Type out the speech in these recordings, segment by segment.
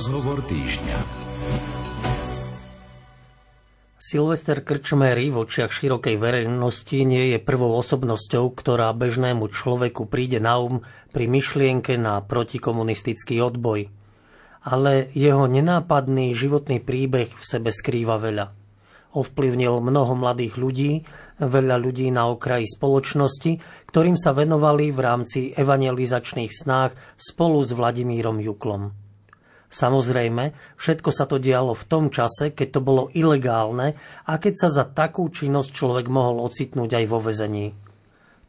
Rozhovor týždňa. Silvester Krčmery v očiach širokej verejnosti nie je prvou osobnosťou, ktorá bežnému človeku príde na um pri myšlienke na protikomunistický odboj. Ale jeho nenápadný životný príbeh v sebe skrýva veľa. Ovplyvnil mnoho mladých ľudí, veľa ľudí na okraji spoločnosti, ktorým sa venovali v rámci evangelizačných snách spolu s Vladimírom Juklom. Samozrejme, všetko sa to dialo v tom čase, keď to bolo ilegálne a keď sa za takú činnosť človek mohol ocitnúť aj vo vezení.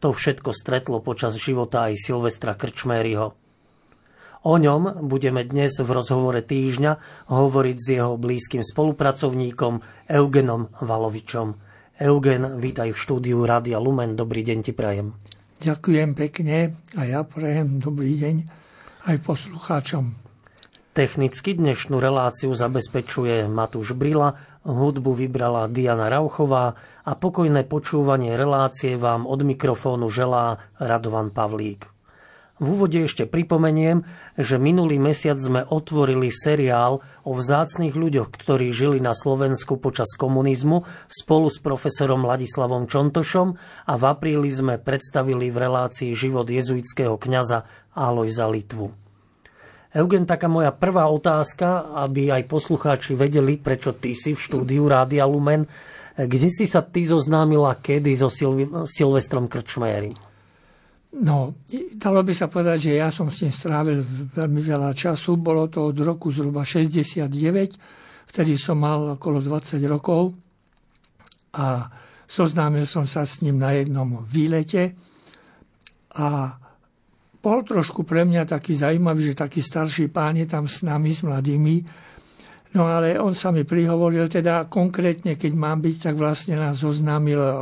To všetko stretlo počas života aj Silvestra Krčméryho. O ňom budeme dnes v rozhovore týždňa hovoriť s jeho blízkym spolupracovníkom Eugenom Valovičom. Eugen, vítaj v štúdiu Rádia Lumen. Dobrý deň ti prajem. Ďakujem pekne a ja prajem dobrý deň aj poslucháčom. Technicky dnešnú reláciu zabezpečuje Matúš Brila, hudbu vybrala Diana Rauchová a pokojné počúvanie relácie vám od mikrofónu želá Radovan Pavlík. V úvode ešte pripomeniem, že minulý mesiac sme otvorili seriál o vzácných ľuďoch, ktorí žili na Slovensku počas komunizmu spolu s profesorom Ladislavom Čontošom a v apríli sme predstavili v relácii život jezuitského kňaza Alojza Litvu. Eugen, taká moja prvá otázka, aby aj poslucháči vedeli, prečo ty si v štúdiu Rádia Lumen. Kde si sa ty zoznámila kedy so Silvi- Silvestrom Krčmejerim? No, dalo by sa povedať, že ja som s ním strávil veľmi veľa času. Bolo to od roku zhruba 69, vtedy som mal okolo 20 rokov a zoznámil som sa s ním na jednom výlete a bol trošku pre mňa taký zaujímavý, že taký starší pán je tam s nami, s mladými. No ale on sa mi prihovoril, teda konkrétne, keď mám byť, tak vlastne nás zoznámil e,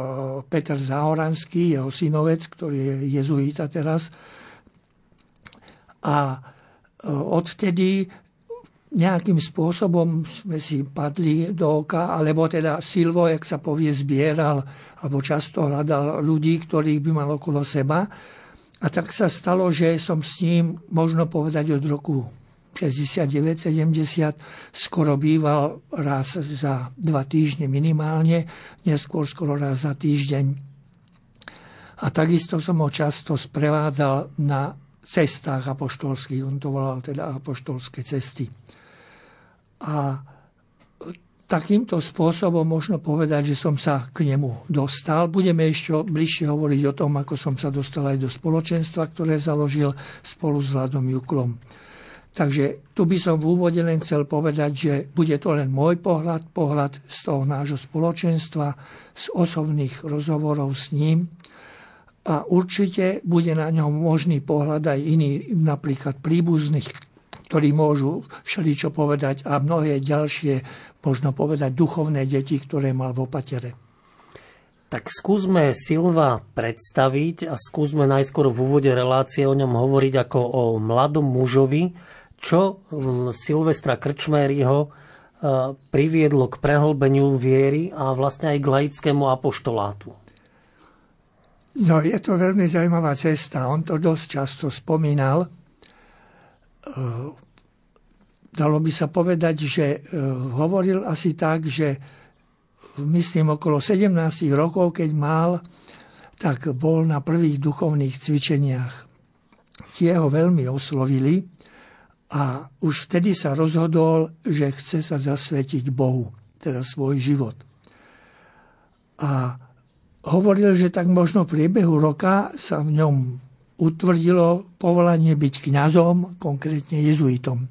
Peter Zahoranský, jeho synovec, ktorý je jezuita teraz. A e, odvtedy nejakým spôsobom sme si padli do oka, alebo teda Silvo, jak sa povie, zbieral, alebo často hľadal ľudí, ktorých by mal okolo seba. A tak sa stalo, že som s ním, možno povedať od roku 69-70, skoro býval raz za dva týždne minimálne, neskôr skoro raz za týždeň. A takisto som ho často sprevádzal na cestách apoštolských, on to volal teda apoštolské cesty. A takýmto spôsobom možno povedať, že som sa k nemu dostal. Budeme ešte bližšie hovoriť o tom, ako som sa dostal aj do spoločenstva, ktoré založil spolu s Vladom Juklom. Takže tu by som v úvode len chcel povedať, že bude to len môj pohľad, pohľad z toho nášho spoločenstva, z osobných rozhovorov s ním. A určite bude na ňom možný pohľad aj iný, napríklad príbuzných, ktorí môžu všeličo povedať a mnohé ďalšie možno povedať, duchovné deti, ktoré mal v opatere. Tak skúsme Silva predstaviť a skúsme najskôr v úvode relácie o ňom hovoriť ako o mladom mužovi, čo mm, Silvestra Krčméryho e, priviedlo k prehlbeniu viery a vlastne aj k laickému apoštolátu. No, je to veľmi zaujímavá cesta. On to dosť často spomínal. Dalo by sa povedať, že e, hovoril asi tak, že myslím okolo 17 rokov, keď mal, tak bol na prvých duchovných cvičeniach. Tie ho veľmi oslovili a už vtedy sa rozhodol, že chce sa zasvetiť Bohu, teda svoj život. A hovoril, že tak možno v priebehu roka sa v ňom utvrdilo povolanie byť kňazom, konkrétne jezuitom.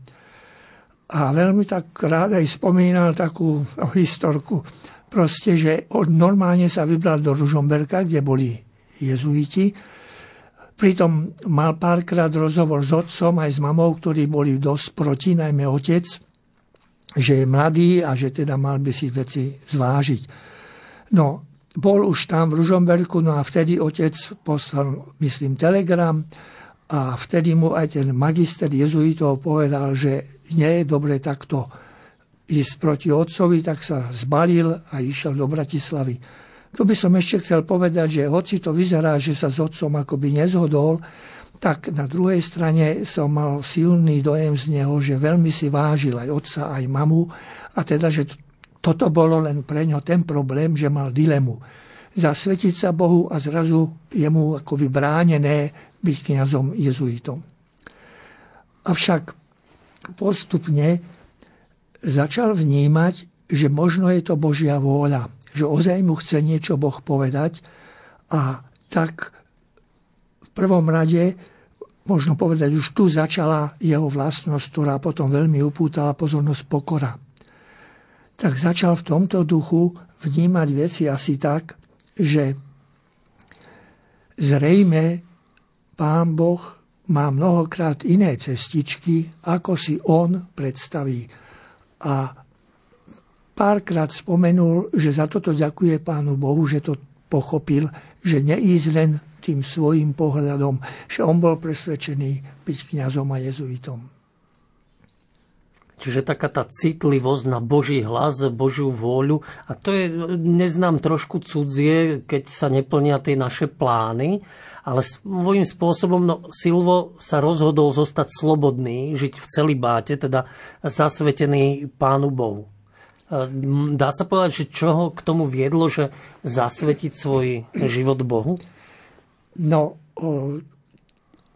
A veľmi tak rád aj spomínal takú historku. Proste, že normálne sa vybral do Ružomberka, kde boli jezuiti. Pritom mal párkrát rozhovor s otcom aj s mamou, ktorí boli dosť proti, najmä otec, že je mladý a že teda mal by si veci zvážiť. No, bol už tam v Ružomberku, no a vtedy otec poslal, myslím, telegram a vtedy mu aj ten magister jezuitov povedal, že nie je dobre takto ísť proti otcovi, tak sa zbalil a išiel do Bratislavy. Tu by som ešte chcel povedať, že hoci to vyzerá, že sa s otcom akoby nezhodol, tak na druhej strane som mal silný dojem z neho, že veľmi si vážil aj otca, aj mamu a teda, že toto bolo len pre ňo ten problém, že mal dilemu. Zasvetiť sa Bohu a zrazu je mu akoby bránené byť kniazom jezuitom. Avšak postupne začal vnímať, že možno je to Božia vôľa, že ozaj mu chce niečo Boh povedať a tak prvom rade možno povedať, už tu začala jeho vlastnosť, ktorá potom veľmi upútala pozornosť pokora. Tak začal v tomto duchu vnímať veci asi tak, že zrejme pán Boh má mnohokrát iné cestičky, ako si on predstaví. A párkrát spomenul, že za toto ďakuje pánu Bohu, že to pochopil, že neísť len tým svojim pohľadom, že on bol presvedčený byť kňazom a jezuitom. Čiže taká tá citlivosť na Boží hlas, Božiu vôľu. A to je, neznám trošku cudzie, keď sa neplnia tie naše plány, ale svojím spôsobom no, Silvo sa rozhodol zostať slobodný, žiť v celibáte, teda zasvetený Pánu Bohu. Dá sa povedať, že čo ho k tomu viedlo, že zasvetiť svoj život Bohu? No,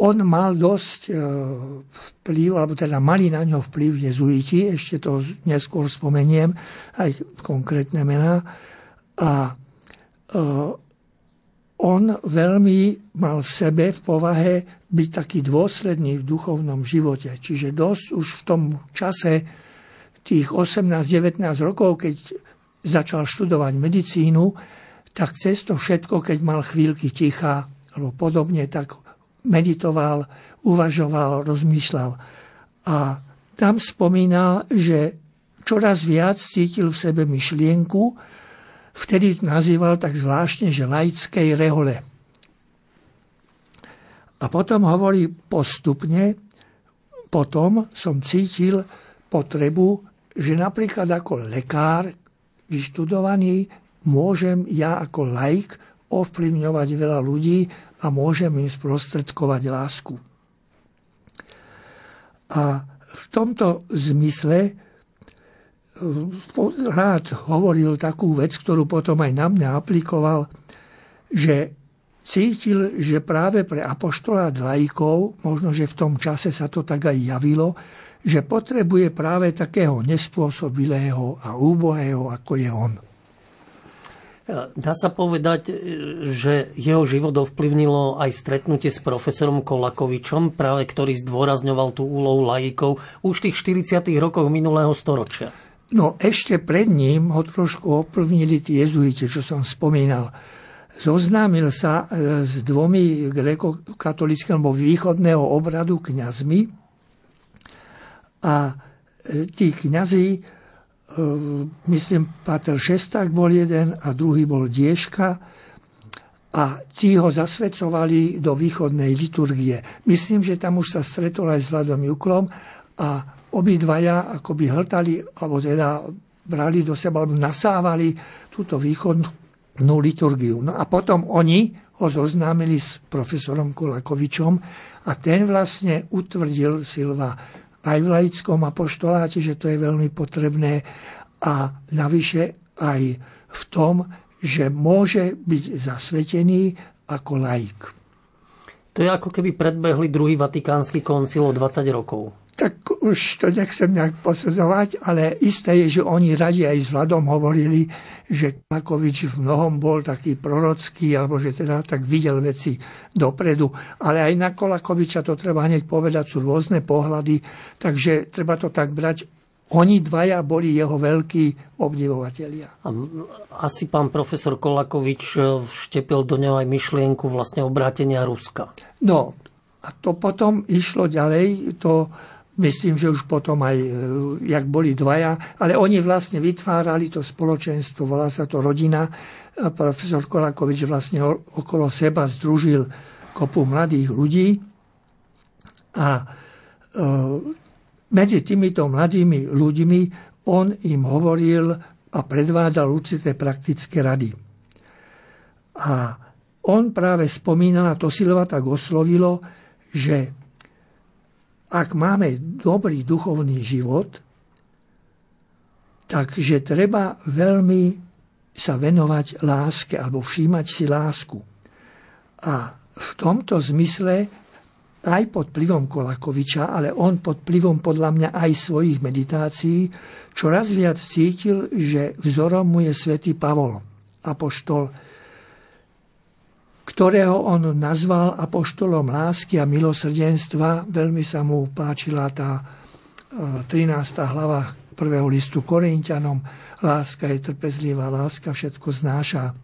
on mal dosť e, vplyv, alebo teda mali na ňo vplyv jezuiti, ešte to neskôr spomeniem, aj konkrétne mená. A e, on veľmi mal v sebe, v povahe, byť taký dôsledný v duchovnom živote. Čiže dosť už v tom čase tých 18-19 rokov, keď začal študovať medicínu, tak cez to všetko, keď mal chvíľky ticha, alebo podobne, tak meditoval, uvažoval, rozmýšľal. A tam spomínal, že čoraz viac cítil v sebe myšlienku, vtedy nazýval tak zvláštne, že laickej rehole. A potom hovorí postupne, potom som cítil potrebu, že napríklad ako lekár vyštudovaný môžem ja ako laik ovplyvňovať veľa ľudí a môžem im sprostredkovať lásku. A v tomto zmysle rád hovoril takú vec, ktorú potom aj na mňa aplikoval, že cítil, že práve pre apoštolát laikov, možno, že v tom čase sa to tak aj javilo, že potrebuje práve takého nespôsobilého a úbohého, ako je on. Dá sa povedať, že jeho život ovplyvnilo aj stretnutie s profesorom Kolakovičom, práve ktorý zdôrazňoval tú úlohu laikov už v tých 40. rokoch minulého storočia. No ešte pred ním ho trošku ovplyvnili tie jezuiti, čo som spomínal. Zoznámil sa e, s dvomi grekokatolickými alebo východného obradu kňazmi a e, tí kňazi Ehm, myslím, Pater Šesták bol jeden a druhý bol Dieška a tí ho zasvedcovali do východnej liturgie. Myslím, že tam už sa stretol aj s Vladom Juklom a obidvaja akoby hltali, alebo teda brali do seba, alebo nasávali túto východnú liturgiu. No a potom oni ho zoznámili s profesorom Kolakovičom a ten vlastne utvrdil Silva aj v laickom apoštoláte, že to je veľmi potrebné a navyše aj v tom, že môže byť zasvetený ako laik. To je ako keby predbehli druhý vatikánsky koncil o 20 rokov tak už to nechcem nejak posudzovať, ale isté je, že oni radi aj s Vladom hovorili, že Klakovič v mnohom bol taký prorocký, alebo že teda tak videl veci dopredu. Ale aj na Kolakoviča to treba hneď povedať, sú rôzne pohľady, takže treba to tak brať. Oni dvaja boli jeho veľkí obdivovatelia. Asi pán profesor Kolakovič e, vštepil do neho aj myšlienku vlastne obrátenia Ruska. No, a to potom išlo ďalej, to Myslím, že už potom aj, e, jak boli dvaja, ale oni vlastne vytvárali to spoločenstvo, volá sa to rodina. A profesor Kolakovič vlastne okolo seba združil kopu mladých ľudí a e, medzi týmito mladými ľuďmi on im hovoril a predvádzal určité praktické rady. A on práve spomínal, a to Silva tak oslovilo, že ak máme dobrý duchovný život, takže treba veľmi sa venovať láske alebo všímať si lásku. A v tomto zmysle aj pod plivom Kolakoviča, ale on pod plivom podľa mňa aj svojich meditácií, čoraz viac cítil, že vzorom mu je svätý Pavol, apoštol ktorého on nazval apoštolom lásky a milosrdenstva. Veľmi sa mu páčila tá 13. E, hlava prvého listu Korintianom. Láska je trpezlivá, láska všetko znáša.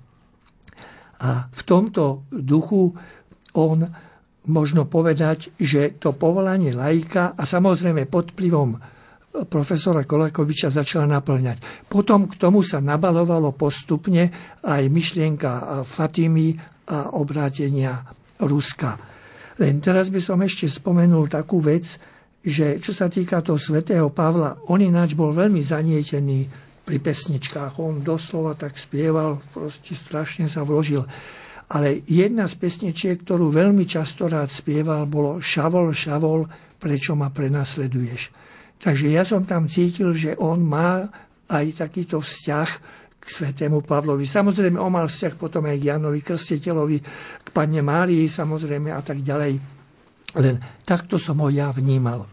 A v tomto duchu on možno povedať, že to povolanie laika a samozrejme pod vplyvom profesora Kolakoviča začala naplňať. Potom k tomu sa nabalovalo postupne aj myšlienka Fatimy obrátenia Ruska. Len teraz by som ešte spomenul takú vec, že čo sa týka toho svätého Pavla, on ináč bol veľmi zanietený pri pesničkách. On doslova tak spieval, proste strašne sa vložil. Ale jedna z pesničiek, ktorú veľmi často rád spieval, bolo Šavol, Šavol, prečo ma prenasleduješ. Takže ja som tam cítil, že on má aj takýto vzťah k svetému Pavlovi. Samozrejme, on mal vzťah potom aj k Janovi Krstiteľovi, k panne Márii, samozrejme a tak ďalej. Len takto som ho ja vnímal.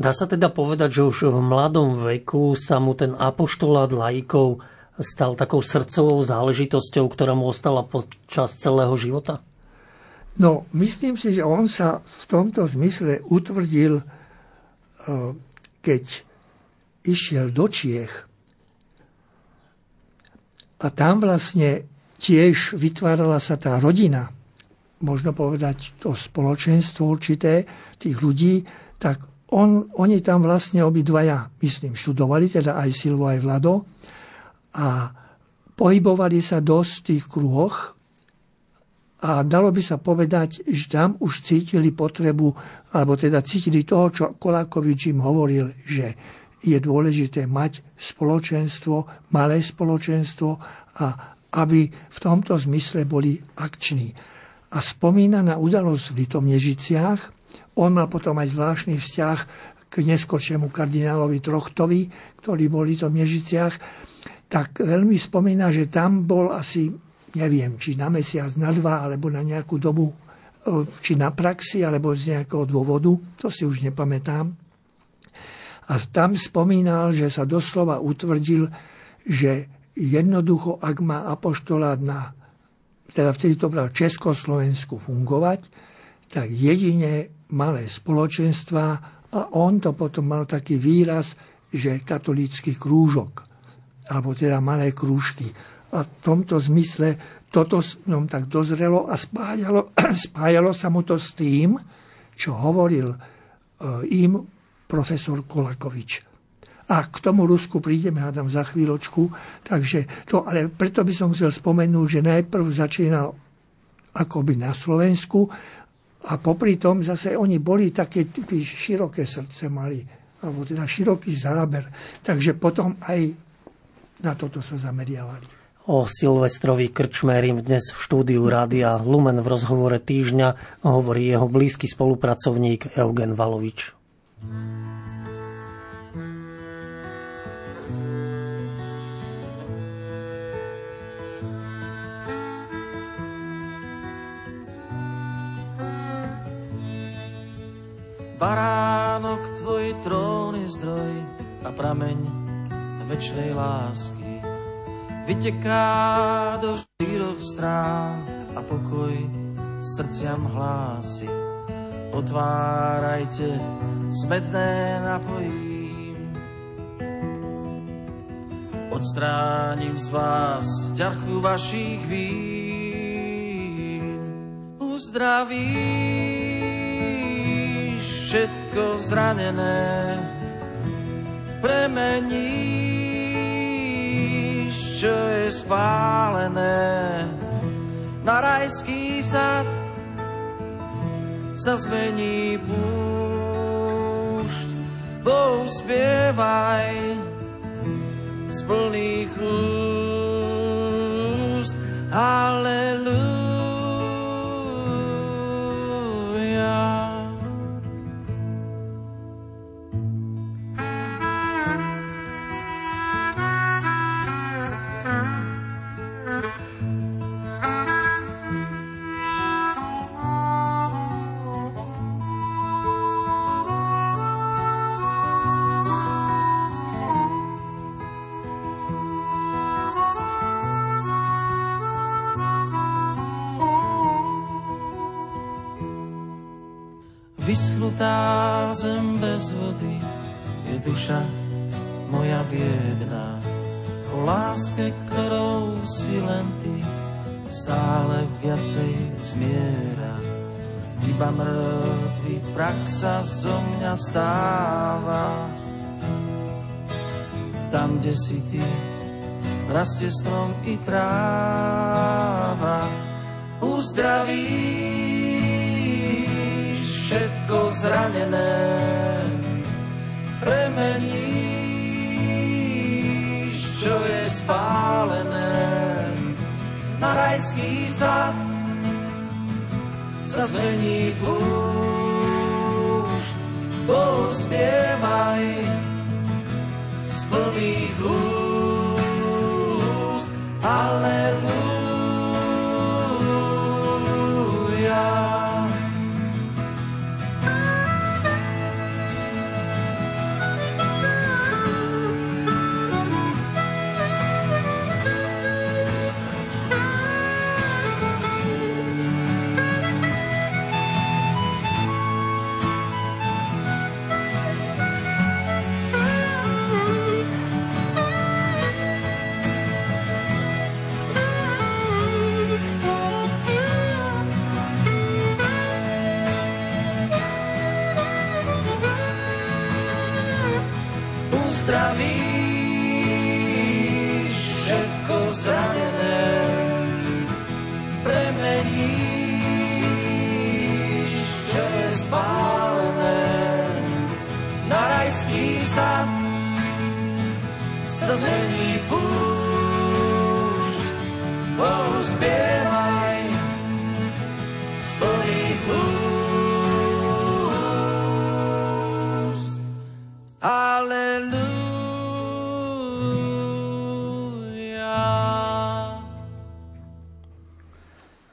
Dá sa teda povedať, že už v mladom veku sa mu ten apoštolát laikov stal takou srdcovou záležitosťou, ktorá mu ostala počas celého života? No, myslím si, že on sa v tomto zmysle utvrdil, eh, keď išiel do Čiech a tam vlastne tiež vytvárala sa tá rodina, možno povedať to spoločenstvo určité tých ľudí, tak on, oni tam vlastne obidvaja, myslím, študovali, teda aj Silvo, aj Vlado, a pohybovali sa dosť v tých kruhoch a dalo by sa povedať, že tam už cítili potrebu, alebo teda cítili toho, čo Kolákovič im hovoril, že je dôležité mať spoločenstvo, malé spoločenstvo a aby v tomto zmysle boli akční. A spomína na udalosť v Litomnežiciach. On mal potom aj zvláštny vzťah k neskôršiemu kardinálovi Trochtovi, ktorý bol v Litomnežiciach. Tak veľmi spomína, že tam bol asi, neviem, či na mesiac, na dva, alebo na nejakú dobu, e, či na praxi, alebo z nejakého dôvodu, to si už nepamätám a tam spomínal, že sa doslova utvrdil, že jednoducho, ak má apoštolát na, teda vtedy to bolo Československu fungovať, tak jedine malé spoločenstva a on to potom mal taký výraz, že katolícky krúžok, alebo teda malé krúžky. A v tomto zmysle toto ňom tak dozrelo a spájalo, spájalo sa mu to s tým, čo hovoril e, im profesor Kolakovič. A k tomu Rusku prídeme, hádam, za chvíľočku. Takže to, ale preto by som chcel spomenúť, že najprv začínal akoby na Slovensku a popri tom zase oni boli také typy, široké srdce mali, alebo teda široký záber. Takže potom aj na toto sa zameriavali. O Silvestrovi Krčmérim dnes v štúdiu Rádia Lumen v rozhovore týždňa hovorí jeho blízky spolupracovník Eugen Valovič. Baránok, tvoj trón je zdroj a prameň večnej lásky. Vyteká do štyroch strán a pokoj srdciam hlási. Otvárajte smedné napojím. Odstránim z vás ťarchu vašich vín. Uzdravím všetko zranené premeníš, čo je spálené na rajský sad sa zmení púšť. Bohu spievaj z plných bez vody je duša moja biedná. O láske, ktorou si len ty stále viacej zmiera. Iba mŕtvý prak sa zo mňa stáva. Tam, kde si ty, rastie strom i tráva. Uzdravíš všetko zranené, premeníš, čo je spálené na rajský sad sa zmení púšť. Bohu spievaj z plných úst. Aleluja. Sa zmení púšť. Bohu spievaj z plných úst. Aleluja.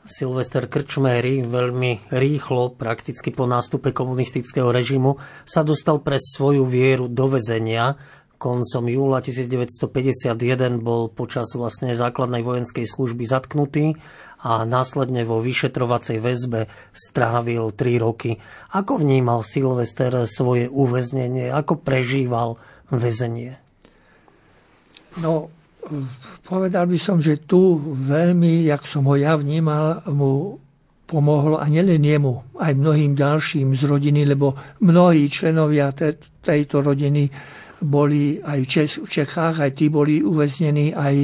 Silvester Krčméry veľmi rýchlo, prakticky po nástupe komunistického režimu, sa dostal pre svoju vieru do väzenia. Koncom júla 1951 bol počas vlastne základnej vojenskej služby zatknutý a následne vo vyšetrovacej väzbe strávil 3 roky. Ako vnímal Silvester svoje uväznenie? Ako prežíval väzenie? No, povedal by som, že tu veľmi, jak som ho ja vnímal, mu pomohlo a nielen jemu, aj mnohým ďalším z rodiny, lebo mnohí členovia te, tejto rodiny boli aj v Čechách, aj tí boli uväznení, aj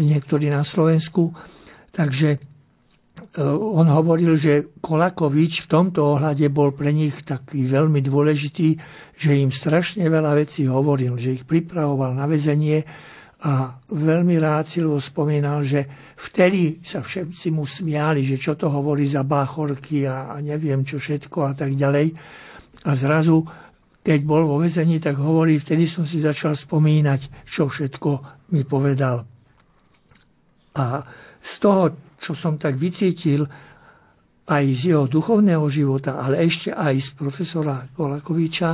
niektorí na Slovensku. Takže e, on hovoril, že Kolakovič v tomto ohľade bol pre nich taký veľmi dôležitý, že im strašne veľa vecí hovoril, že ich pripravoval na väzenie, a veľmi rád si spomínal, že vtedy sa všetci mu smiali, že čo to hovorí za báchorky a neviem čo všetko a tak ďalej. A zrazu, keď bol vo vezení, tak hovorí, vtedy som si začal spomínať, čo všetko mi povedal. A z toho, čo som tak vycítil, aj z jeho duchovného života, ale ešte aj z profesora Polakoviča,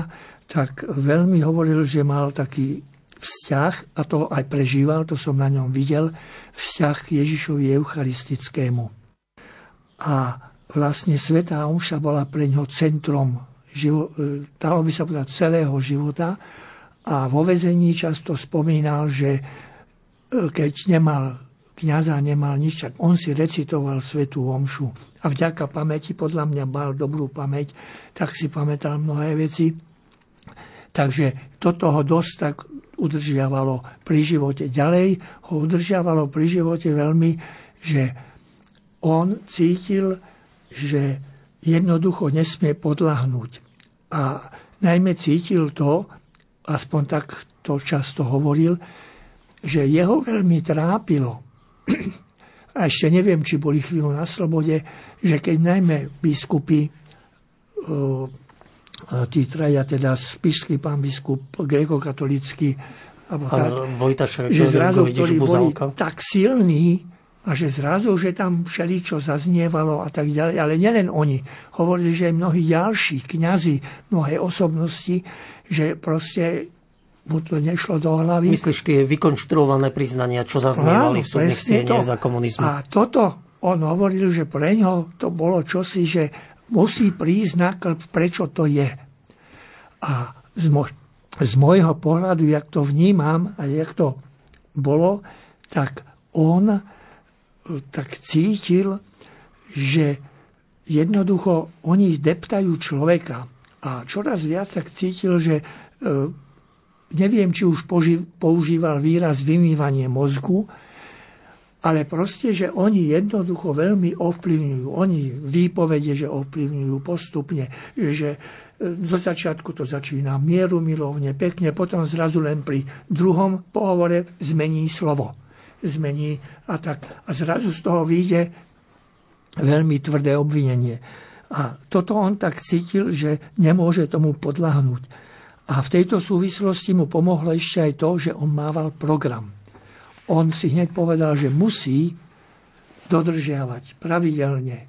tak veľmi hovoril, že mal taký vzťah, a to aj prežíval, to som na ňom videl, vzťah k Ježišovi Eucharistickému. A vlastne Svetá Omša bola pre ňo centrom, živo, dalo by sa povedať, celého života. A vo vezení často spomínal, že e, keď nemal kniaza nemal nič, tak on si recitoval Svetú Omšu. A vďaka pamäti, podľa mňa mal dobrú pamäť, tak si pamätal mnohé veci. Takže toto ho dosť tak udržiavalo pri živote. Ďalej ho udržiavalo pri živote veľmi, že on cítil, že jednoducho nesmie podľahnúť. A najmä cítil to, aspoň tak to často hovoril, že jeho veľmi trápilo, a ešte neviem, či boli chvíľu na slobode, že keď najmä biskupy tí traja, teda spišský pán biskup, grekokatolický, alebo tak, Vojtaš, že zrazu, ktorí boli tak silní, a že zrazu, že tam všeličo zaznievalo a tak ďalej. Ale nielen oni. Hovorili, že aj mnohí ďalší kňazi, mnohé osobnosti, že proste mu to nešlo do hlavy. Myslíš tie vykonštruované priznania, čo zaznievali v súdnych za komunizmu? A toto on hovoril, že pre ňo to bolo čosi, že musí prísť náklep, prečo to je. A z, mo- z môjho pohľadu, jak to vnímam a jak to bolo, tak on tak cítil, že jednoducho oni deptajú človeka. A čoraz viac tak cítil, že e, neviem, či už používal výraz vymývanie mozgu, ale proste, že oni jednoducho veľmi ovplyvňujú. Oni výpovede, že ovplyvňujú postupne, že e, zo začiatku to začína mieru milovne, pekne, potom zrazu len pri druhom pohovore zmení slovo. Zmení a tak. A zrazu z toho vyjde veľmi tvrdé obvinenie. A toto on tak cítil, že nemôže tomu podľahnúť. A v tejto súvislosti mu pomohlo ešte aj to, že on mával program on si hneď povedal, že musí dodržiavať pravidelne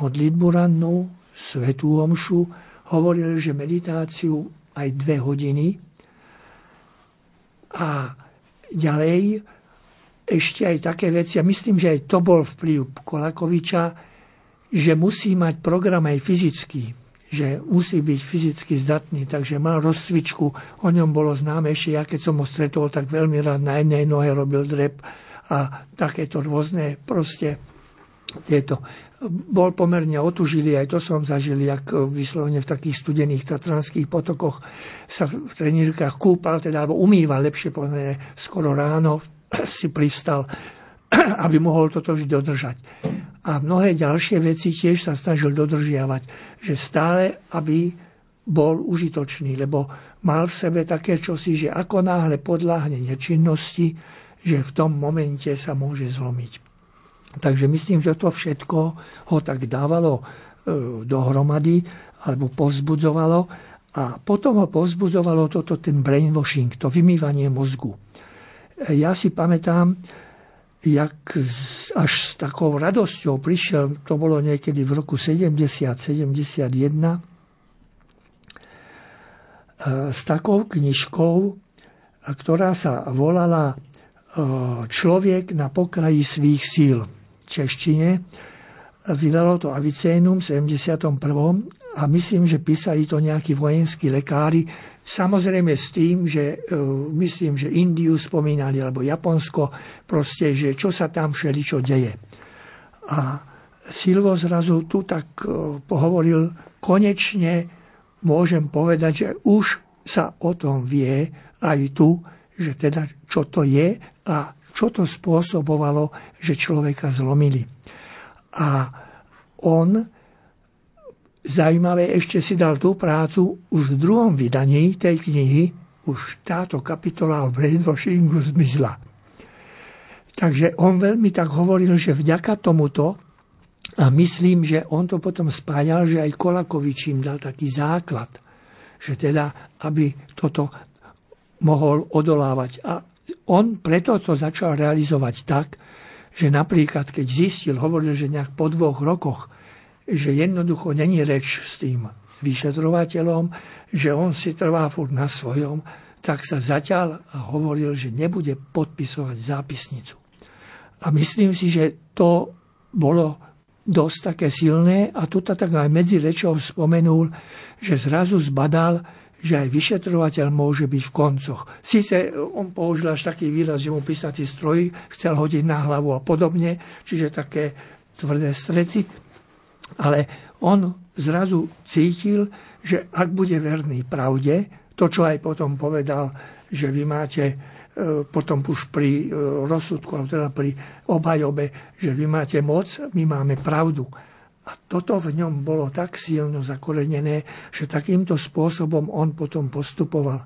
modlitbu rannú, svetú omšu, hovoril, že meditáciu aj dve hodiny a ďalej ešte aj také veci, a myslím, že aj to bol vplyv Kolakoviča, že musí mať program aj fyzický že musí byť fyzicky zdatný, takže mal rozcvičku, o ňom bolo známe ešte, ja keď som ho stretol, tak veľmi rád na jednej nohe robil drep a takéto rôzne proste tieto. Bol pomerne otužilý, aj to som zažil, jak vyslovene v takých studených tatranských potokoch sa v trenírkach kúpal, teda, alebo umýval, lepšie povedané, skoro ráno si privstal, aby mohol toto vždy dodržať a mnohé ďalšie veci tiež sa snažil dodržiavať, že stále, aby bol užitočný, lebo mal v sebe také čosi, že ako náhle podláhne nečinnosti, že v tom momente sa môže zlomiť. Takže myslím, že to všetko ho tak dávalo e, dohromady alebo povzbudzovalo a potom ho povzbudzovalo toto ten brainwashing, to vymývanie mozgu. Ja si pamätám, jak až s takou radosťou prišiel, to bolo niekedy v roku 70-71, e, s takou knižkou, ktorá sa volala e, Človek na pokraji svých síl v češtine. Vydalo to Avicénum v 71. a myslím, že písali to nejakí vojenskí lekári Samozrejme s tým, že e, myslím, že Indiu spomínali, alebo Japonsko, proste, že čo sa tam všeličo deje. A Silvo zrazu tu tak e, pohovoril, konečne môžem povedať, že už sa o tom vie aj tu, že teda čo to je a čo to spôsobovalo, že človeka zlomili. A on Zajímavé, ešte si dal tú prácu už v druhom vydaní tej knihy, už táto kapitola o brainwashingu zmizla. Takže on veľmi tak hovoril, že vďaka tomuto, a myslím, že on to potom spájal, že aj Kolakovič im dal taký základ, že teda, aby toto mohol odolávať. A on preto to začal realizovať tak, že napríklad, keď zistil, hovoril, že nejak po dvoch rokoch že jednoducho není reč s tým vyšetrovateľom, že on si trvá furt na svojom, tak sa zatiaľ a hovoril, že nebude podpisovať zápisnicu. A myslím si, že to bolo dosť také silné a tu tak aj medzi rečou spomenul, že zrazu zbadal, že aj vyšetrovateľ môže byť v koncoch. Sice on použil až taký výraz, že mu písací stroj chcel hodiť na hlavu a podobne, čiže také tvrdé strety, ale on zrazu cítil, že ak bude verný pravde, to, čo aj potom povedal, že vy máte e, potom už pri e, rozsudku, alebo teda pri obhajobe, že vy máte moc, my máme pravdu. A toto v ňom bolo tak silno zakorenené, že takýmto spôsobom on potom postupoval.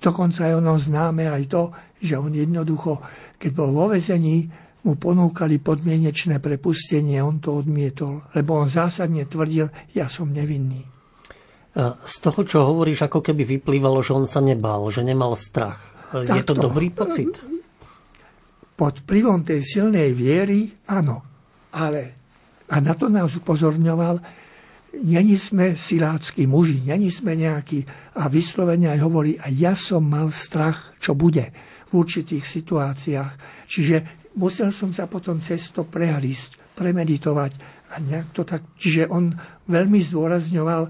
Dokonca je ono známe aj to, že on jednoducho, keď bol vo vezení, mu ponúkali podmienečné prepustenie, on to odmietol, lebo on zásadne tvrdil, ja som nevinný. Z toho, čo hovoríš, ako keby vyplývalo, že on sa nebál, že nemal strach. Tak Je to, to dobrý pocit? Pod vplyvom tej silnej viery, áno. Ale, a na to nás upozorňoval, není sme silácky muži, není sme nejakí, a vyslovene aj hovorí, a ja som mal strach, čo bude v určitých situáciách. Čiže musel som sa potom cez to prehrísť. premeditovať a nejak to tak. Čiže on veľmi zdôrazňoval,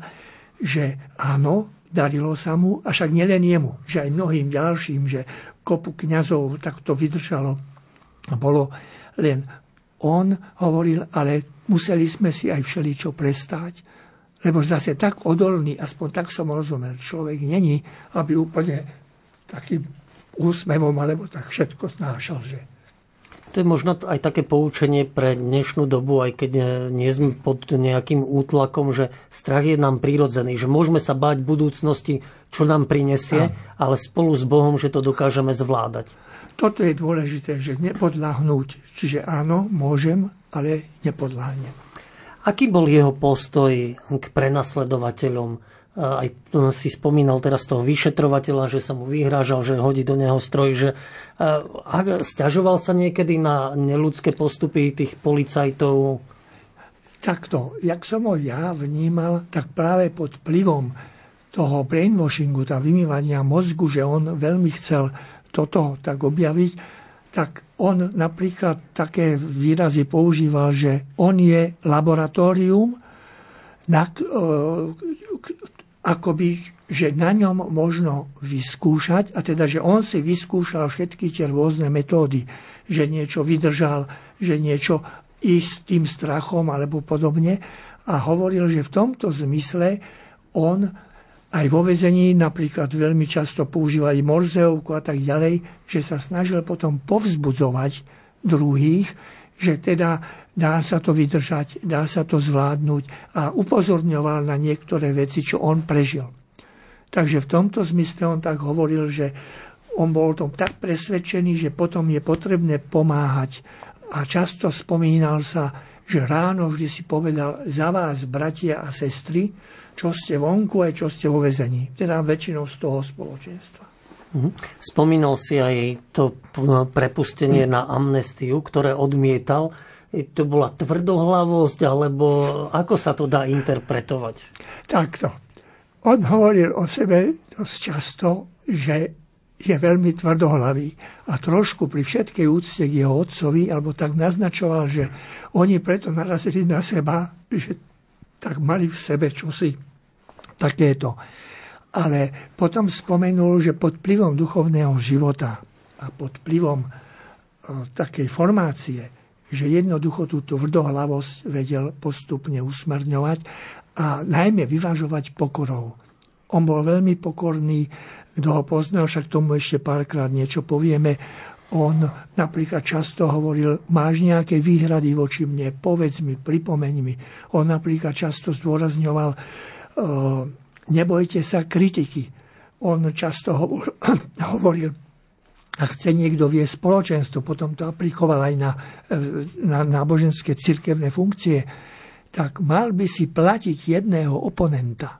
že áno, darilo sa mu, a však nielen jemu, že aj mnohým ďalším, že kopu kňazov tak to vydržalo. Bolo len on hovoril, ale museli sme si aj všeličo prestáť. Lebo zase tak odolný, aspoň tak som rozumel, človek není, aby úplne takým úsmevom alebo tak všetko znášal, že to je možno aj také poučenie pre dnešnú dobu, aj keď nie sme pod nejakým útlakom, že strach je nám prírodzený, že môžeme sa báť budúcnosti, čo nám prinesie, ale spolu s Bohom, že to dokážeme zvládať. Toto je dôležité, že nepodláhnuť. Čiže áno, môžem, ale nepodláhnem. Aký bol jeho postoj k prenasledovateľom? Aj si spomínal teraz toho vyšetrovateľa, že sa mu vyhrážal, že hodí do neho stroj, že ak stiažoval sa niekedy na neludské postupy tých policajtov? Takto, jak som ho ja vnímal, tak práve pod vplyvom toho brainwashingu, tá vymývania mozgu, že on veľmi chcel toto tak objaviť, tak on napríklad také výrazy používal, že on je laboratórium, na, akoby, že na ňom možno vyskúšať, a teda, že on si vyskúšal všetky tie rôzne metódy, že niečo vydržal, že niečo ísť s tým strachom alebo podobne. A hovoril, že v tomto zmysle on aj vo vezení napríklad veľmi často používali morzeovku a tak ďalej, že sa snažil potom povzbudzovať druhých, že teda dá sa to vydržať, dá sa to zvládnuť a upozorňoval na niektoré veci, čo on prežil. Takže v tomto zmysle on tak hovoril, že on bol tom tak presvedčený, že potom je potrebné pomáhať. A často spomínal sa, že ráno vždy si povedal za vás, bratia a sestry, čo ste vonku aj čo ste vo vezení. Teda väčšinou z toho spoločenstva. Mhm. Spomínal si aj to prepustenie na amnestiu, ktoré odmietal to bola tvrdohlavosť, alebo ako sa to dá interpretovať? Takto. On hovoril o sebe dosť často, že je veľmi tvrdohlavý. A trošku pri všetkej úcte k jeho otcovi, alebo tak naznačoval, že oni preto narazili na seba, že tak mali v sebe čosi takéto. Ale potom spomenul, že pod vplyvom duchovného života a pod vplyvom takej formácie že jednoducho túto tvrdohlavosť vedel postupne usmerňovať a najmä vyvažovať pokorou. On bol veľmi pokorný, kto ho poznal, však tomu ešte párkrát niečo povieme. On napríklad často hovoril, máš nejaké výhrady voči mne, povedz mi, pripomeň mi. On napríklad často zdôrazňoval, nebojte sa kritiky. On často hovoril, a chce niekto vie spoločenstvo, potom to aplikoval aj na, na náboženské cirkevné funkcie, tak mal by si platiť jedného oponenta.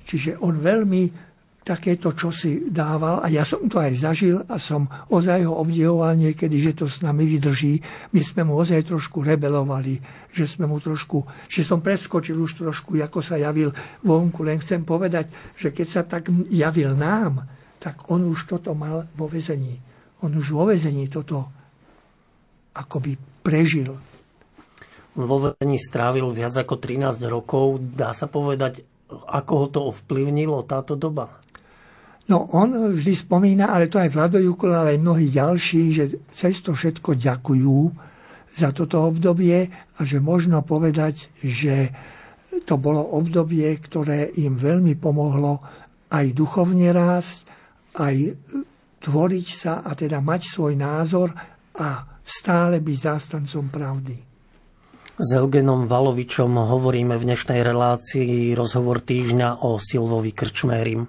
Čiže on veľmi takéto čosi dával a ja som to aj zažil a som ozaj ho obdivoval niekedy, že to s nami vydrží. My sme mu ozaj trošku rebelovali, že sme mu trošku, že som preskočil už trošku, ako sa javil vonku. Len chcem povedať, že keď sa tak javil nám, tak on už toto mal vo vezení. On už vo vezení toto akoby prežil. On vo vezení strávil viac ako 13 rokov. Dá sa povedať, ako ho to ovplyvnilo táto doba? No on vždy spomína, ale to aj Vlado Jukol, ale aj mnohí ďalší, že cez to všetko ďakujú za toto obdobie a že možno povedať, že to bolo obdobie, ktoré im veľmi pomohlo aj duchovne rásť, aj tvoriť sa a teda mať svoj názor a stále byť zástancom pravdy. S Eugenom Valovičom hovoríme v dnešnej relácii rozhovor týždňa o Silvovi Krčmérim.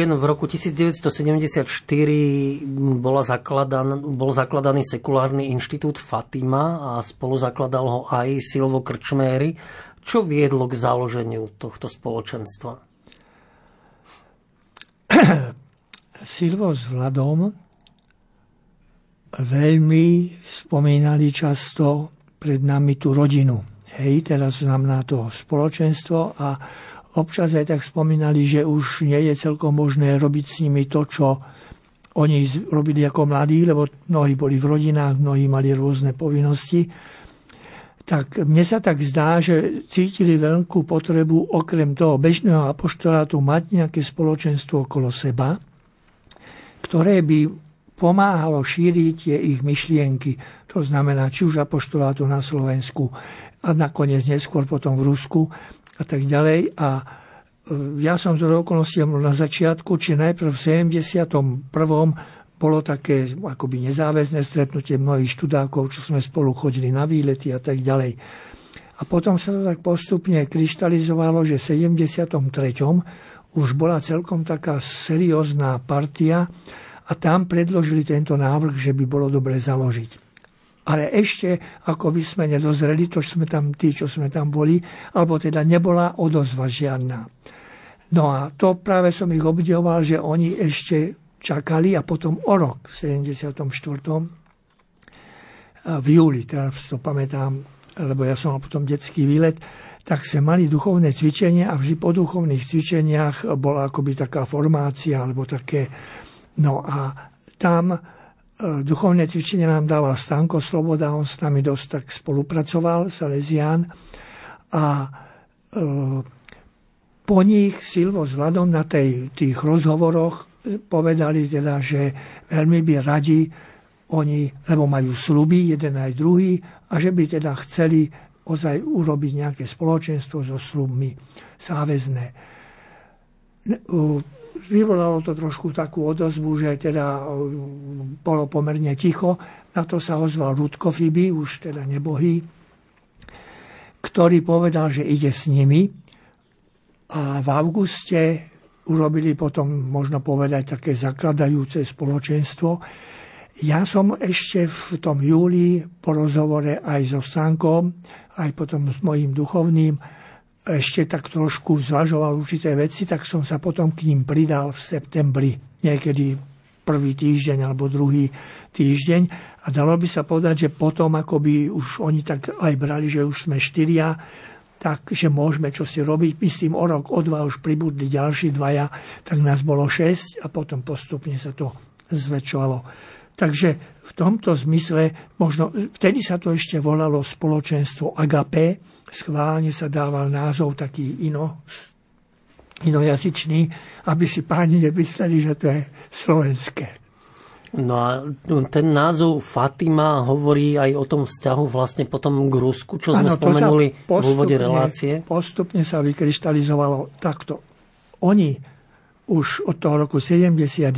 Eugen v roku 1974 bola zakladan, bol zakladaný sekulárny inštitút Fatima a spolu zakladal ho aj Silvo Krčméry. Čo viedlo k založeniu tohto spoločenstva? Silvo s Vladom veľmi spomínali často pred nami tú rodinu. Hej, teraz znamená to spoločenstvo a občas aj tak spomínali, že už nie je celkom možné robiť s nimi to, čo oni robili ako mladí, lebo mnohí boli v rodinách, mnohí mali rôzne povinnosti. Tak mne sa tak zdá, že cítili veľkú potrebu okrem toho bežného apoštolátu mať nejaké spoločenstvo okolo seba, ktoré by pomáhalo šíriť tie ich myšlienky. To znamená, či už apoštolátu na Slovensku a nakoniec neskôr potom v Rusku, a tak ďalej. A e, ja som z okolností na začiatku, či najprv v 71. bolo také akoby nezáväzné stretnutie mnohých študákov, čo sme spolu chodili na výlety a tak ďalej. A potom sa to tak postupne kryštalizovalo, že v 73. už bola celkom taká seriózna partia a tam predložili tento návrh, že by bolo dobre založiť. Ale ešte ako by sme nedozreli, to sme tam, tí, čo sme tam boli, alebo teda nebola odozva žiadna. No a to práve som ich obdivoval, že oni ešte čakali a potom o rok v 74. v júli, teraz to pamätám, lebo ja som mal potom detský výlet, tak sme mali duchovné cvičenie a vždy po duchovných cvičeniach bola akoby taká formácia alebo také. No a tam duchovné cvičenie nám dával Stanko Sloboda, on s nami dosť tak spolupracoval, Salesián. A e, po nich Silvo s Vladom na tej, tých rozhovoroch povedali teda, že veľmi by radi oni, lebo majú sluby, jeden aj druhý, a že by teda chceli ozaj urobiť nejaké spoločenstvo so slubmi záväzné vyvolalo to trošku takú odozvu, že teda bolo pomerne ticho. Na to sa ozval Rudko Fiby, už teda nebohý, ktorý povedal, že ide s nimi. A v auguste urobili potom, možno povedať, také zakladajúce spoločenstvo. Ja som ešte v tom júli po rozhovore aj so Stankom, aj potom s mojím duchovným, ešte tak trošku zvažoval určité veci, tak som sa potom k ním pridal v septembri, niekedy prvý týždeň alebo druhý týždeň. A dalo by sa povedať, že potom akoby už oni tak aj brali, že už sme štyria, takže môžeme čo si robiť. Myslím, o rok, o dva už pribudli ďalší dvaja, tak nás bolo šesť a potom postupne sa to zväčšovalo. Takže v tomto zmysle, možno vtedy sa to ešte volalo spoločenstvo Agape, schválne sa dával názov taký ino, inojazyčný, aby si páni nemysleli, že to je slovenské. No a ten názov Fatima hovorí aj o tom vzťahu vlastne potom k Rusku, čo sme ano, spomenuli postupne, v úvode relácie. Postupne sa vykryštalizovalo takto. Oni už od toho roku 71,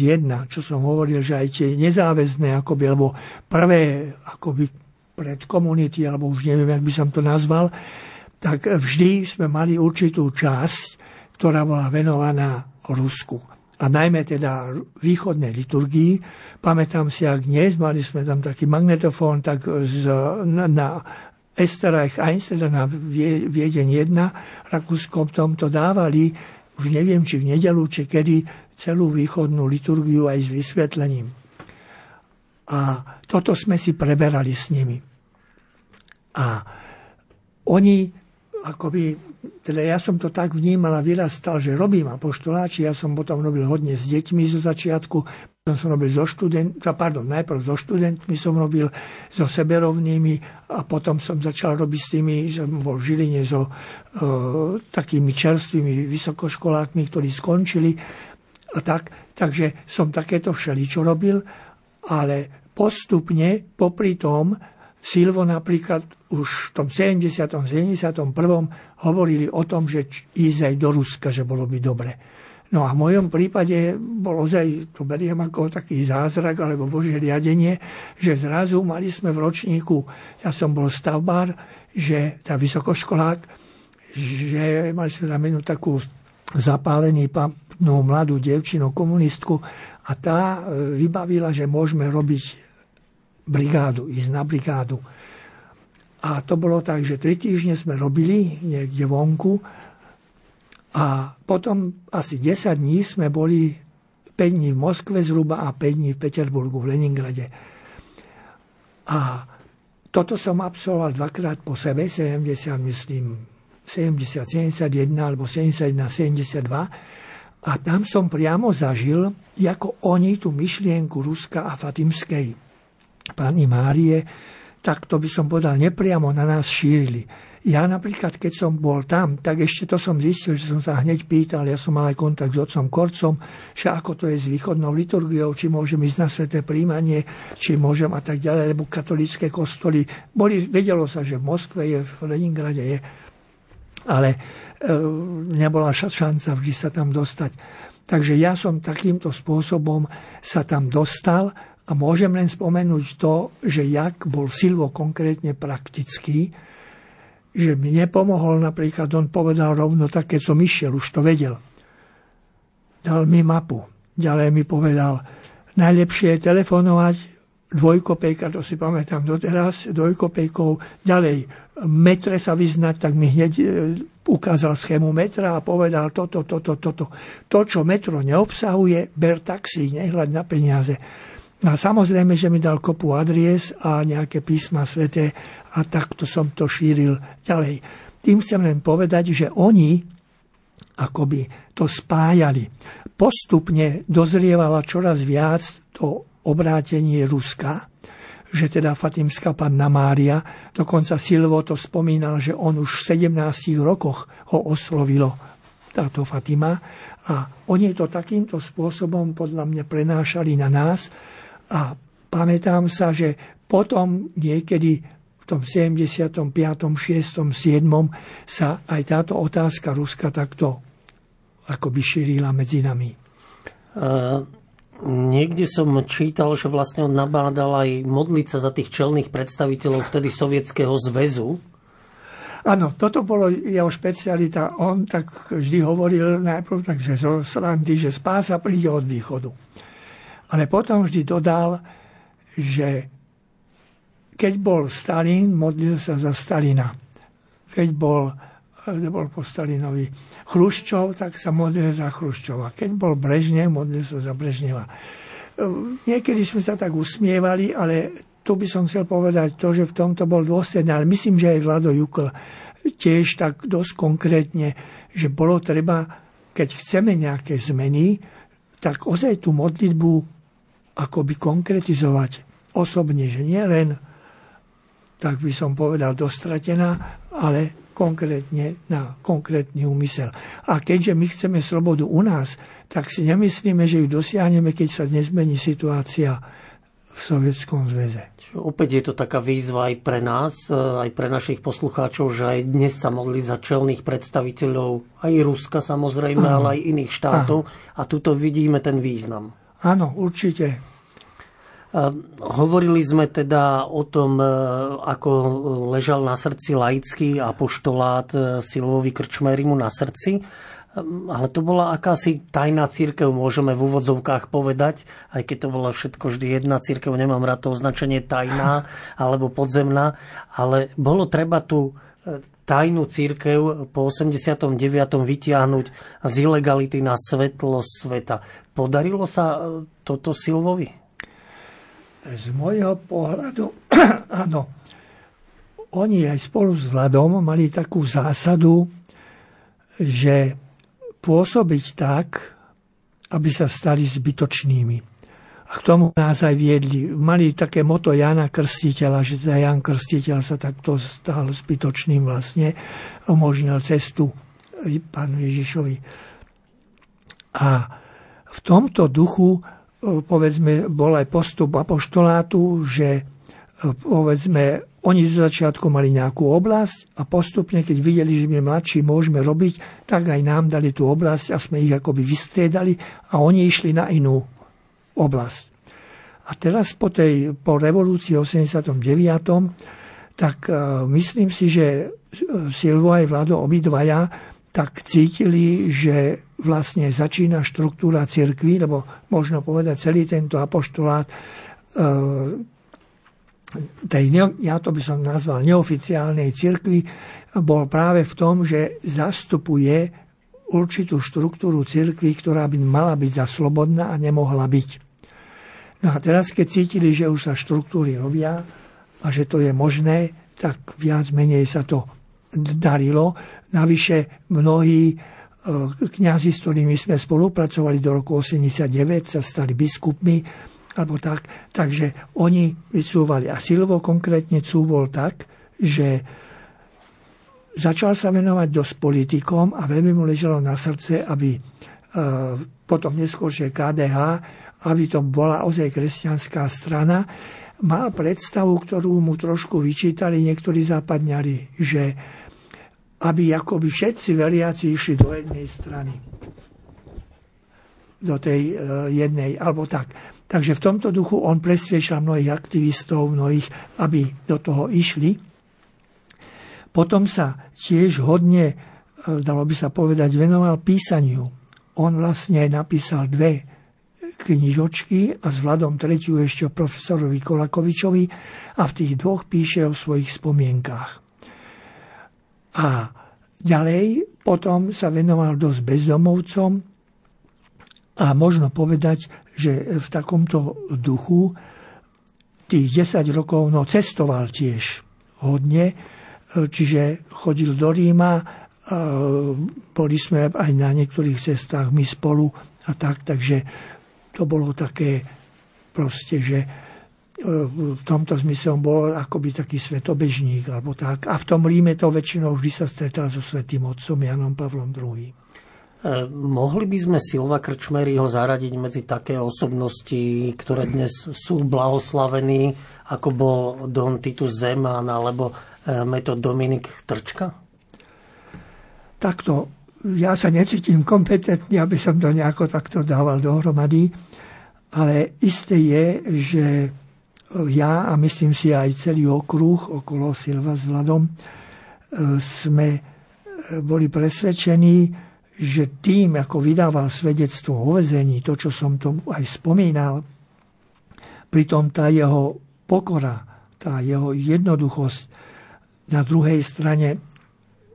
čo som hovoril, že aj tie nezáväzné, akoby, alebo prvé akoby pred komunity, alebo už neviem, jak by som to nazval, tak vždy sme mali určitú časť, ktorá bola venovaná Rusku. A najmä teda východnej liturgii. Pamätám si, ak dnes mali sme tam taký magnetofón, tak z, na, na Esterreich 1, teda na Viedeň 1, Rakúskom tomto dávali, už neviem, či v nedelu, či kedy, celú východnú liturgiu aj s vysvetlením. A toto sme si preberali s nimi. A oni akoby, teda ja som to tak vnímal a vyrastal, že robím apoštoláči, ja som potom robil hodne s deťmi zo začiatku, potom som robil so študentmi, pardon, najprv so študentmi som robil, so seberovnými a potom som začal robiť s tými, že bol v Žiline so uh, takými čerstvými vysokoškolákmi, ktorí skončili a tak. Takže som takéto všeličo robil, ale postupne popri tom Silvo napríklad už v tom 70. 71. hovorili o tom, že ísť aj do Ruska, že bolo by dobre. No a v mojom prípade bolo ozaj, to beriem ako taký zázrak alebo božie riadenie, že zrazu mali sme v ročníku, ja som bol stavbár, že tá vysokoškolák, že mali sme tam jednu takú zapálený papnú mladú devčinu, komunistku a tá e, vybavila, že môžeme robiť brigádu, ísť na brigádu. A to bolo tak, že tri týždne sme robili niekde vonku a potom asi 10 dní sme boli 5 dní v Moskve zhruba a 5 dní v Peterburgu, v Leningrade. A toto som absolvoval dvakrát po sebe, 70, myslím, 70, 71 alebo 71, 72. A tam som priamo zažil, ako oni tú myšlienku Ruska a Fatimskej pani Márie, tak to by som povedal, nepriamo na nás šírili. Ja napríklad, keď som bol tam, tak ešte to som zistil, že som sa hneď pýtal, ja som mal aj kontakt s otcom Korcom, že ako to je s východnou liturgiou, či môžem ísť na sveté príjmanie, či môžem a tak ďalej, lebo katolické kostoly, boli, vedelo sa, že v Moskve je, v Leningrade je, ale e, nebola šanca vždy sa tam dostať. Takže ja som takýmto spôsobom sa tam dostal a môžem len spomenúť to, že jak bol Silvo konkrétne praktický, že mi nepomohol napríklad, on povedal rovno tak, keď som išiel, už to vedel. Dal mi mapu. Ďalej mi povedal, najlepšie je telefonovať dvojkopejka, to si pamätám doteraz, dvojkopejkou, ďalej metre sa vyznať, tak mi hneď e, ukázal schému metra a povedal toto, toto, toto. To, čo metro neobsahuje, ber taxi, nehľad na peniaze. A samozrejme, že mi dal kopu adries a nejaké písma sveté a takto som to šíril ďalej. Tým chcem len povedať, že oni akoby to spájali. Postupne dozrievala čoraz viac to obrátenie Ruska, že teda Fatimská panna Mária, dokonca Silvo to spomínal, že on už v 17 rokoch ho oslovilo táto Fatima a oni to takýmto spôsobom podľa mňa prenášali na nás a pamätám sa, že potom niekedy v tom 75., 6., 7. sa aj táto otázka Ruska takto akoby šírila medzi nami. Uh Niekde som čítal, že vlastne on nabádal aj modliť sa za tých čelných predstaviteľov vtedy Sovietskeho zväzu. Áno, toto bolo jeho špecialita. On tak vždy hovoril najprv tak, že zo srandy, že spása príde od východu. Ale potom vždy dodal, že keď bol Stalin, modlil sa za Stalina. Keď bol bol po Stalinovi Chruščov, tak sa modlil za Chruščova. Keď bol Brežnev, modlil sa za Brežneva. Niekedy sme sa tak usmievali, ale tu by som chcel povedať to, že v tomto bol dôsledný, ale myslím, že aj Vlado Jukl tiež tak dosť konkrétne, že bolo treba, keď chceme nejaké zmeny, tak ozaj tú modlitbu akoby konkretizovať osobne, že nie len, tak by som povedal, dostratená, ale konkrétne na konkrétny úmysel. A keďže my chceme slobodu u nás, tak si nemyslíme, že ju dosiahneme, keď sa nezmení situácia v Sovietskom zväze. Opäť je to taká výzva aj pre nás, e, aj pre našich poslucháčov, že aj dnes sa mohli za čelných predstaviteľov aj Ruska samozrejme, Aha. ale aj iných štátov. Aha. A tuto vidíme ten význam. Áno, určite. Hovorili sme teda o tom, e, ako ležal na srdci laický apoštolát e, Silovi Krčmerimu na srdci, ehm, ale to bola akási tajná církev, môžeme v úvodzovkách povedať, aj keď to bola všetko vždy jedna církev, nemám rád to označenie tajná alebo podzemná, ale bolo treba tu e, tajnú církev po 89. vytiahnuť z ilegality na svetlo sveta. Podarilo sa toto Silvovi? z môjho pohľadu, áno, oni aj spolu s Vladom mali takú zásadu, že pôsobiť tak, aby sa stali zbytočnými. A k tomu nás aj viedli. Mali také moto Jana Krstiteľa, že teda Jan Krstiteľ sa takto stal zbytočným vlastne, umožnil cestu pánu Ježišovi. A v tomto duchu povedzme, bol aj postup apoštolátu, že povedzme, oni z začiatku mali nejakú oblasť a postupne, keď videli, že my mladší môžeme robiť, tak aj nám dali tú oblasť a sme ich akoby vystriedali a oni išli na inú oblasť. A teraz po, tej, po revolúcii 89. tak uh, myslím si, že Silvo aj Vlado obidvaja tak cítili, že vlastne začína štruktúra cirkvi, lebo možno povedať celý tento apoštolát e, tej, ja to by som nazval neoficiálnej cirkvi, bol práve v tom, že zastupuje určitú štruktúru cirkvi, ktorá by mala byť zaslobodná a nemohla byť. No a teraz, keď cítili, že už sa štruktúry robia a že to je možné, tak viac menej sa to darilo. Navyše mnohí Eh, kňazi, s ktorými sme spolupracovali do roku 89, sa stali biskupmi, alebo tak. Takže oni vycúvali. A Silvo konkrétne cúvol tak, že začal sa venovať dosť politikom a veľmi mu leželo na srdce, aby eh, potom neskôršie KDH, aby to bola ozaj kresťanská strana, mal predstavu, ktorú mu trošku vyčítali niektorí západňari, že aby akoby všetci veriaci išli do jednej strany. Do tej uh, jednej, alebo tak. Takže v tomto duchu on presviečal mnohých aktivistov, mnohých, aby do toho išli. Potom sa tiež hodne, uh, dalo by sa povedať, venoval písaniu. On vlastne napísal dve knižočky a s Vladom tretiu ešte o profesorovi Kolakovičovi a v tých dvoch píše o svojich spomienkách. A ďalej potom sa venoval dosť bezdomovcom a možno povedať, že v takomto duchu tých 10 rokov no, cestoval tiež hodne, čiže chodil do Ríma, boli sme aj na niektorých cestách my spolu a tak, takže to bolo také proste, že e, v tomto zmysle on bol akoby taký svetobežník alebo tak. A v tom Ríme to väčšinou vždy sa stretal so svetým otcom Janom Pavlom II. Mohli by sme Silva Krčmeryho zaradiť medzi také osobnosti, ktoré dnes sú blahoslavení, ako bol Don Titus Zeman alebo e, metod Dominik Trčka? takto, ja sa necítim kompetentný, aby som to nejako takto dával dohromady, ale isté je, že ja a myslím si aj celý okruh okolo Silva s Vladom e, sme e, boli presvedčení, že tým, ako vydával svedectvo o vezení, to, čo som tomu aj spomínal, pritom tá jeho pokora, tá jeho jednoduchosť na druhej strane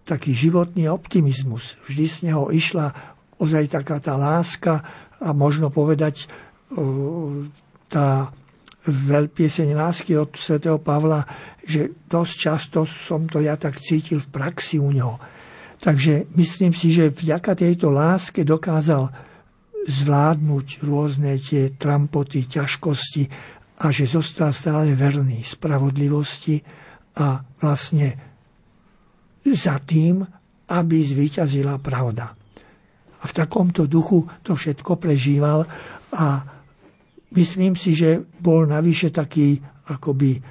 taký životný optimizmus. Vždy z neho išla ozaj taká tá láska a možno povedať tá veľpieseň lásky od svätého Pavla, že dosť často som to ja tak cítil v praxi u neho. Takže myslím si, že vďaka tejto láske dokázal zvládnuť rôzne tie trampoty, ťažkosti a že zostal stále verný spravodlivosti a vlastne za tým, aby zvíťazila pravda. A v takomto duchu to všetko prežíval a myslím si, že bol navyše taký akoby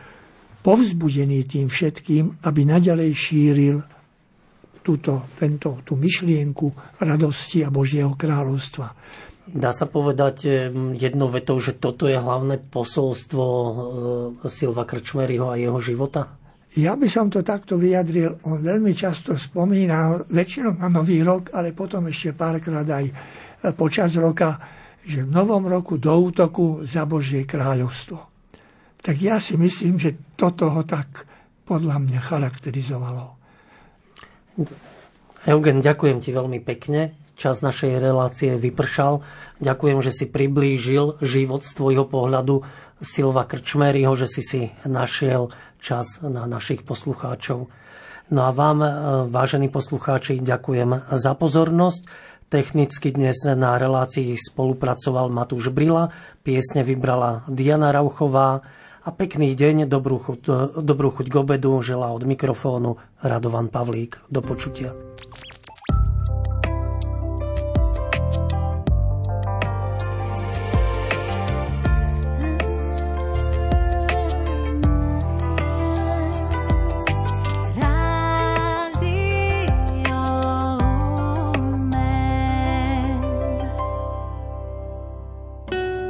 povzbudený tým všetkým, aby naďalej šíril túto, tento, tú myšlienku radosti a Božieho kráľovstva. Dá sa povedať jednou vetou, že toto je hlavné posolstvo e, Silva Krčmeryho a jeho života? Ja by som to takto vyjadril. On veľmi často spomínal, väčšinou na Nový rok, ale potom ešte párkrát aj počas roka, že v Novom roku do útoku za Božie kráľovstvo. Tak ja si myslím, že toto ho tak podľa mňa charakterizovalo. Eugen, ďakujem ti veľmi pekne. Čas našej relácie vypršal. Ďakujem, že si priblížil život z tvojho pohľadu Silva Krčmeryho, že si si našiel čas na našich poslucháčov. No a vám, e, vážení poslucháči, ďakujem za pozornosť. Technicky dnes na relácii spolupracoval Matúš Brila, piesne vybrala Diana Rauchová a pekný deň, dobrú chuť, dobrú chuť k obedu želá od mikrofónu Radovan Pavlík. Do počutia.